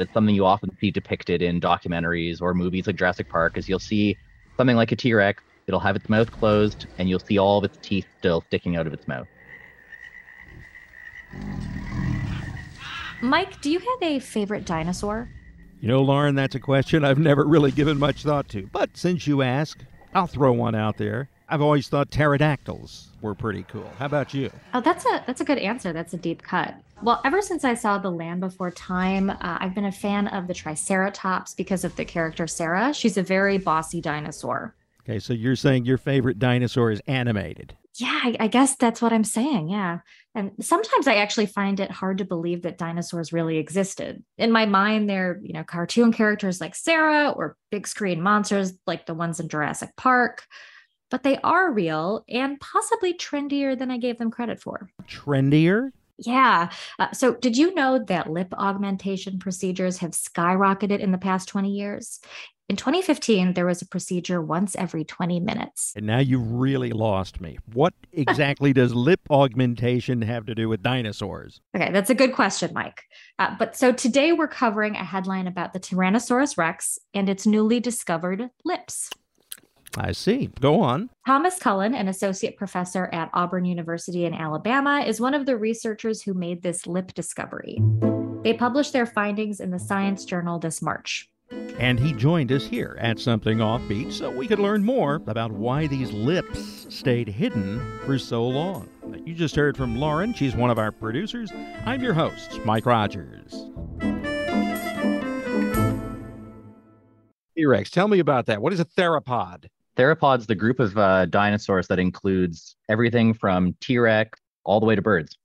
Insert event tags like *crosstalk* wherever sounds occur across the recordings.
It's something you often see depicted in documentaries or movies like Jurassic Park, is you'll see something like a T-Rex, it'll have its mouth closed, and you'll see all of its teeth still sticking out of its mouth. Mike, do you have a favorite dinosaur? You know, Lauren, that's a question I've never really given much thought to. But since you ask, I'll throw one out there. I've always thought pterodactyls were pretty cool. How about you? Oh, that's a that's a good answer. That's a deep cut. Well, ever since I saw The Land Before Time, uh, I've been a fan of the Triceratops because of the character Cera. She's a very bossy dinosaur. Okay, so you're saying your favorite dinosaur is animated. Yeah, I, I guess that's what I'm saying. Yeah. And sometimes I actually find it hard to believe that dinosaurs really existed. In my mind, they're, you know, cartoon characters like Cera or big screen monsters like the ones in Jurassic Park but they are real and possibly trendier than I gave them credit for. Trendier? Yeah. Uh, so, did you know that lip augmentation procedures have skyrocketed in the past 20 years? In 2015, there was a procedure once every 20 minutes. And now you've really lost me. What exactly does lip augmentation have to do with dinosaurs? Okay, that's a good question, Mike. Uh, but so today we're covering a headline about the Tyrannosaurus rex and its newly discovered lips. I see. Go on. Thomas Cullen, an associate professor at Auburn University in Alabama, is one of the researchers who made this lip discovery. They published their findings in the Science Journal this March. And he joined us here at Something Offbeat so we could learn more about why these lips stayed hidden for so long. You just heard from Lauren. She's one of our producers. I'm your host, Mike Rogers. T Rex, tell me about that. What is a theropod? Theropods, the group of uh, dinosaurs that includes everything from T Rex all the way to birds.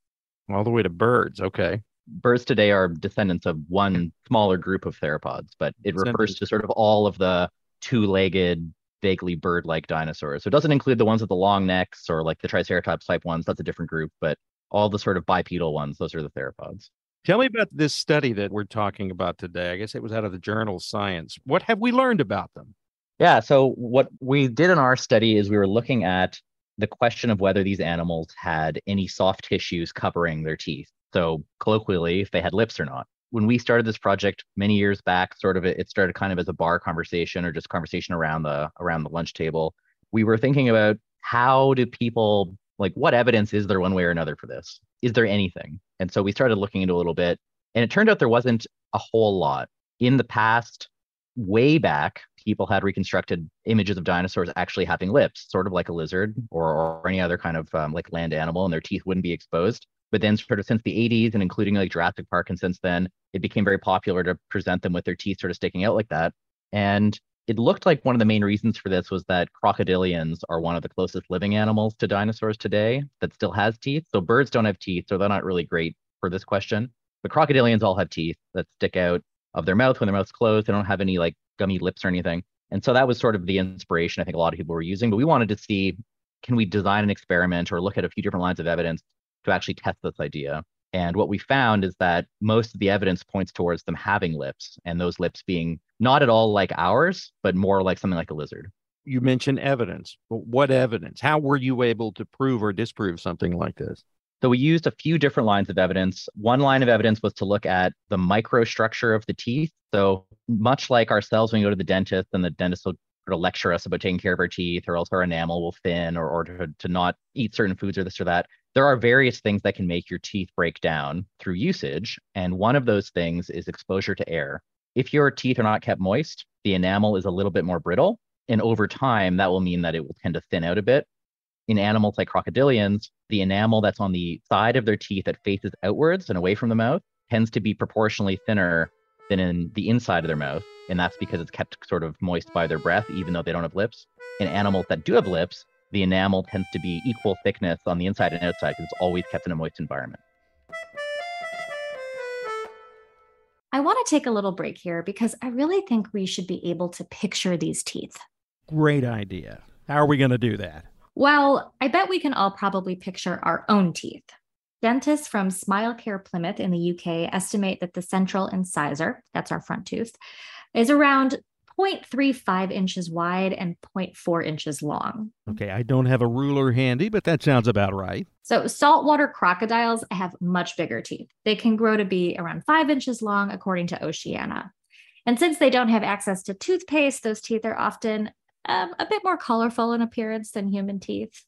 All the way to birds. Okay. Birds today are descendants of one smaller group of theropods, but it refers to sort of all of the two legged, vaguely bird like dinosaurs. So it doesn't include the ones with the long necks or like the Triceratops type ones. That's a different group, but all the sort of bipedal ones, those are the theropods. Tell me about this study that we're talking about today. I guess it was out of the journal Science. What have we learned about them? Yeah. So what we did in our study is we were looking at the question of whether these animals had any soft tissues covering their teeth. So colloquially, if they had lips or not. When we started this project many years back, sort of it started kind of as a bar conversation or just conversation around the around the lunch table. We were thinking about how do people like what evidence is there one way or another for this? Is there anything? And so we started looking into a little bit, and it turned out there wasn't a whole lot. In the past, way back, people had reconstructed images of dinosaurs actually having lips, sort of like a lizard or, or any other kind of um, like land animal, and their teeth wouldn't be exposed. But then, sort of since the 80s and including like Jurassic Park, and since then, it became very popular to present them with their teeth sort of sticking out like that. And it looked like one of the main reasons for this was that crocodilians are one of the closest living animals to dinosaurs today that still has teeth. So birds don't have teeth, so they're not really great for this question. But crocodilians all have teeth that stick out of their mouth when their mouth's closed. They don't have any like gummy lips or anything. And so that was sort of the inspiration I think a lot of people were using. But we wanted to see can we design an experiment or look at a few different lines of evidence to actually test this idea. And what we found is that most of the evidence points towards them having lips, and those lips being not at all like ours, but more like something like a lizard. You mentioned evidence, but what evidence? How were you able to prove or disprove something like this? So we used a few different lines of evidence. One line of evidence was to look at the microstructure of the teeth. So much like ourselves, when we go to the dentist and the dentist will sort of lecture us about taking care of our teeth or else our enamel will thin or, or to, to not eat certain foods or this or that. There are various things that can make your teeth break down through usage. And one of those things is exposure to air. If your teeth are not kept moist, the enamel is a little bit more brittle. And over time, that will mean that it will tend to thin out a bit in animals like crocodilians, the enamel that's on the side of their teeth that faces outwards and away from the mouth tends to be proportionally thinner than in the inside of their mouth. And that's because it's kept sort of moist by their breath, even though they don't have lips. In animals that do have lips, the enamel tends to be equal thickness on the inside and outside because it's always kept in a moist environment. I want to take a little break here because I really think we should be able to picture these teeth. Great idea. How are we going to do that? Well, I bet we can all probably picture our own teeth. Dentists from SmileCare Plymouth in the UK estimate that the central incisor, that's our front tooth, is around 0.35 inches wide and 0.4 inches long. Okay, I don't have a ruler handy, but that sounds about right. So, saltwater crocodiles have much bigger teeth. They can grow to be around five inches long, according to Oceana. And since they don't have access to toothpaste, those teeth are often um, a bit more colorful in appearance than human teeth.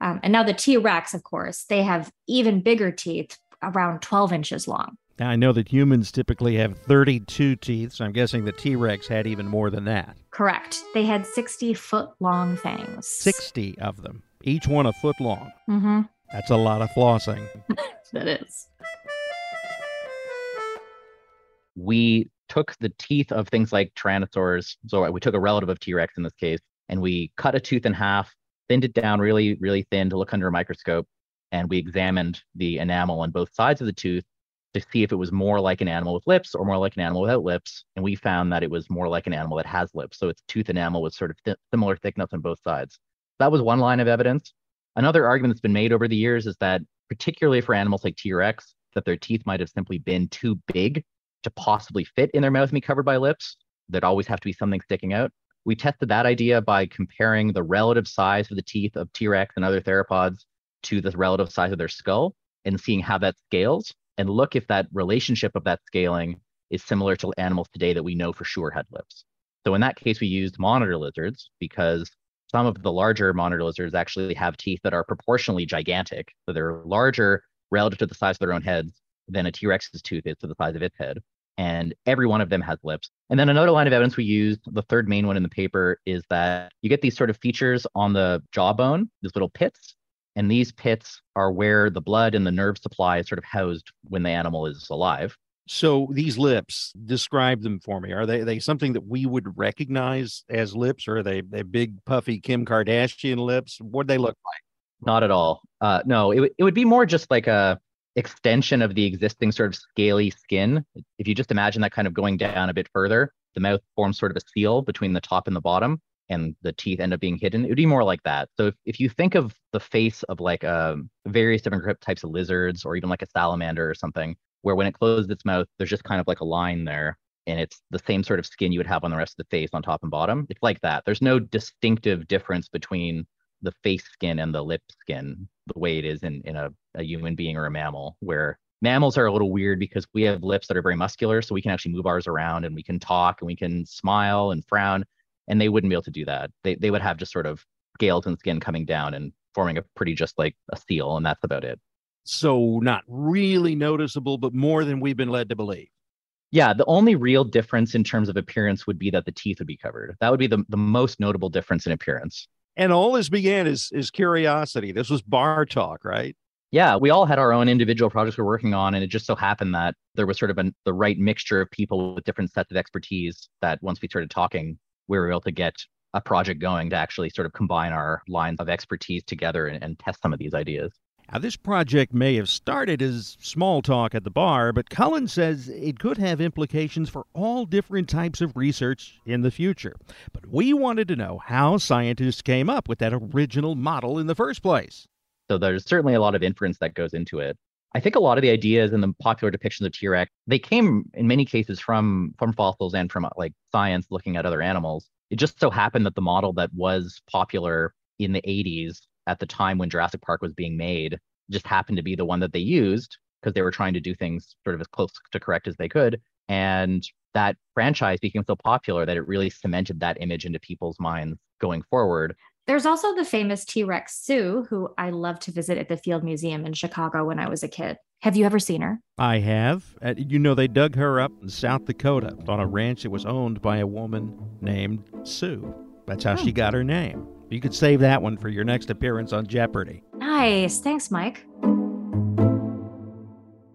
Um, and now the T Rex, of course, they have even bigger teeth, around 12 inches long. Now, I know that humans typically have 32 teeth, so I'm guessing the T Rex had even more than that. Correct. They had 60 foot long fangs. 60 of them, each one a foot long. Mm-hmm. That's a lot of flossing. *laughs* that is. We took the teeth of things like tyrannosaurs. So we took a relative of T Rex in this case, and we cut a tooth in half, thinned it down really, really thin to look under a microscope. And we examined the enamel on both sides of the tooth to see if it was more like an animal with lips or more like an animal without lips. And we found that it was more like an animal that has lips. So its tooth enamel was sort of th- similar thickness on both sides. That was one line of evidence. Another argument that's been made over the years is that, particularly for animals like T Rex, that their teeth might have simply been too big to possibly fit in their mouth and be covered by lips. There'd always have to be something sticking out. We tested that idea by comparing the relative size of the teeth of T Rex and other theropods to the relative size of their skull and seeing how that scales and look if that relationship of that scaling is similar to animals today that we know for sure had lips. So in that case, we used monitor lizards because some of the larger monitor lizards actually have teeth that are proportionally gigantic. So they're larger relative to the size of their own heads than a T Rex's tooth is to the size of its head. And every one of them has lips. And then another line of evidence we used, the third main one in the paper, is that you get these sort of features on the jawbone, these little pits, and these pits are where the blood and the nerve supply is sort of housed when the animal is alive. So these lips, describe them for me. Are they, they something that we would recognize as lips, or are they they big puffy Kim Kardashian lips? What do they look like? Not at all. Uh, no, it, it would be more just like a extension of the existing sort of scaly skin. If you just imagine that kind of going down a bit further, the mouth forms sort of a seal between the top and the bottom and the teeth end up being hidden. It would be more like that. So if, if you think of the face of like um, various different types of lizards or even like a salamander or something, where when it closes its mouth, there's just kind of like a line there and it's the same sort of skin you would have on the rest of the face on top and bottom. It's like that. There's no distinctive difference between the face skin and the lip skin the way it is in, in a, a human being or a mammal, where mammals are a little weird because we have lips that are very muscular. So we can actually move ours around and we can talk and we can smile and frown and they wouldn't be able to do that. They they would have just sort of scales and skin coming down and forming a pretty just like a seal, and that's about it. So not really noticeable, but more than we've been led to believe. Yeah, the only real difference in terms of appearance would be that the teeth would be covered. That would be the, the most notable difference in appearance. And all this began as, as curiosity. This was bar talk, right? Yeah, we all had our own individual projects we we're working on, and it just so happened that there was sort of a, the right mixture of people with different sets of expertise that once we started talking, we were able to get a project going to actually sort of combine our lines of expertise together and, and test some of these ideas. Now, this project may have started as small talk at the bar, but Cullen says it could have implications for all different types of research in the future. But we wanted to know how scientists came up with that original model in the first place. So there's certainly a lot of inference that goes into it. I think a lot of the ideas and the popular depictions of T-Rex, they came in many cases from from fossils and from uh, like science looking at other animals. It just so happened that the model that was popular in the 80s at the time when Jurassic Park was being made just happened to be the one that they used because they were trying to do things sort of as close to correct as they could. And that franchise became so popular that it really cemented that image into people's minds going forward. There's also the famous T Rex Sue, who I love to visit at the Field Museum in Chicago when I was a kid. Have you ever seen her? I have. You know, they dug her up in South Dakota on a ranch that was owned by a woman named Sue. That's how she hmm. got her name. You could save that one for your next appearance on Jeopardy. Nice. Thanks, Mike.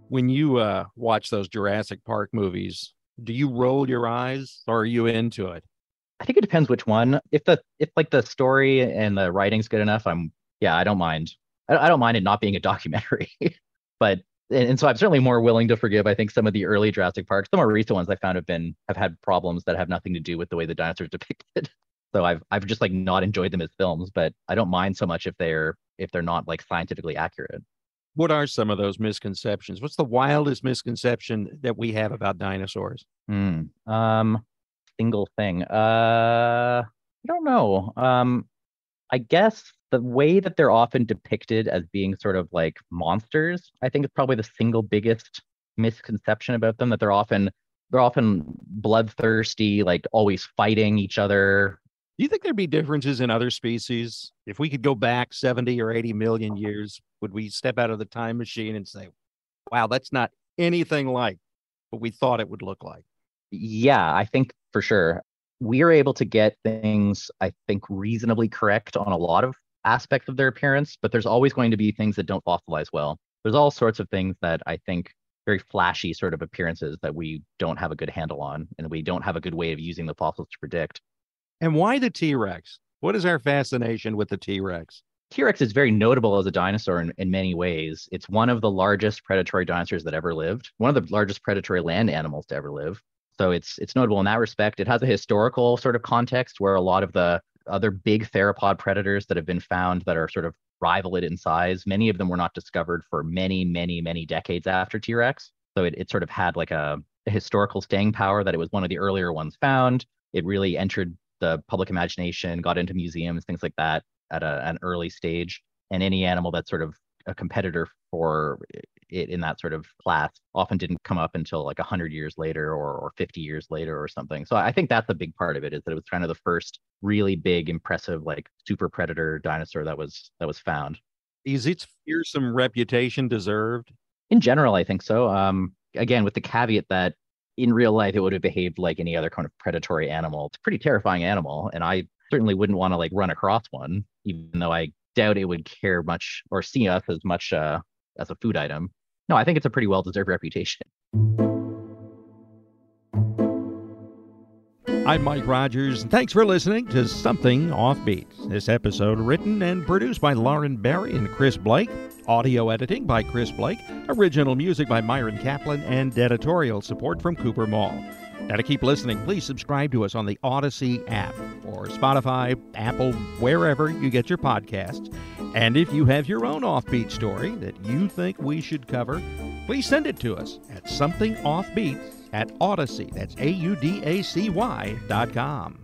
When you uh, watch those Jurassic Park movies, do you roll your eyes or are you into it? I think it depends which one. If the if like the story and the writing's good enough, I'm yeah, I don't mind. I, I don't mind it not being a *laughs* documentary. but and, and so I'm certainly more willing to forgive. I think some of the early Jurassic Parks, the more recent ones I found have been have had problems that have nothing to do with the way the dinosaurs *laughs* depicted. So I've I've just like not enjoyed them as films, but I don't mind so much if they're if they're not like scientifically accurate. What are some of those misconceptions? What's the wildest misconception that we have about dinosaurs? Hmm. Um, single thing. Uh, I don't know. Um, I guess the way that they're often depicted as being sort of like monsters, I think is probably the single biggest misconception about them. That they're often they're often bloodthirsty, like always fighting each other. Do you think there'd be differences in other species? If we could go back 70 or 80 million uh-huh. years, would we step out of the time machine and say, wow, that's not anything like what we thought it would look like? Yeah, I think for sure. We are able to get things, I think, reasonably correct on a lot of aspects of their appearance, but there's always going to be things that don't fossilize well. There's all sorts of things that I think very flashy sort of appearances that we don't have a good handle on and we don't have a good way of using the fossils to predict. And why the T Rex? What is our fascination with the T Rex? T Rex is very notable as a dinosaur in, in many ways. It's one of the largest predatory dinosaurs that ever lived, one of the largest predatory land animals to ever live. So it's it's notable in that respect. It has a historical sort of context where a lot of the other big theropod predators that have been found that are sort of rival it in size, many of them were not discovered for many, many, many decades after T Rex. So it, it sort of had like a, a historical staying power that it was one of the earlier ones found. It really entered the public imagination, got into museums, things like that at a, an early stage. And any animal that's sort of a competitor for it in that sort of class often didn't come up until like 100 years later or, or 50 years later or something. So I think that's a big part of it is that it was kind of the first really big, impressive, like super predator dinosaur that was that was found. Is its fearsome reputation deserved? In general, I think so. Um, again, with the caveat that in real life it would have behaved like any other kind of predatory animal. It's a pretty terrifying animal, and I certainly wouldn't want to like run across one, even though I doubt it would care much or see us as much uh, as a food item. No, I think it's a pretty well deserved reputation. I'm Mike Rogers, and thanks for listening to Something Offbeat. This episode written and produced by Lauren Barry and Chris Blake. Audio editing by Chris Blake. Original music by Myron Kaplan and editorial support from Cooper Mall. Now, to keep listening, please subscribe to us on the Audacy app or Spotify, Apple, wherever you get your podcasts. And if you have your own offbeat story that you think we should cover, please send it to us at somethingoffbeat at Audacy. That's A U D A C Y dot com.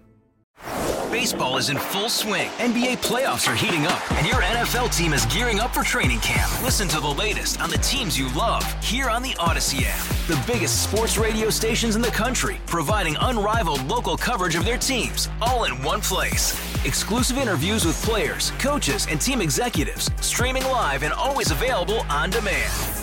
Baseball is in full swing. NBA playoffs are heating up, and your NFL team is gearing up for training camp. Listen to the latest on the teams you love here on the Audacy app. The biggest sports radio stations in the country, providing unrivaled local coverage of their teams, all in one place. Exclusive interviews with players, coaches, and team executives, streaming live and always available on demand.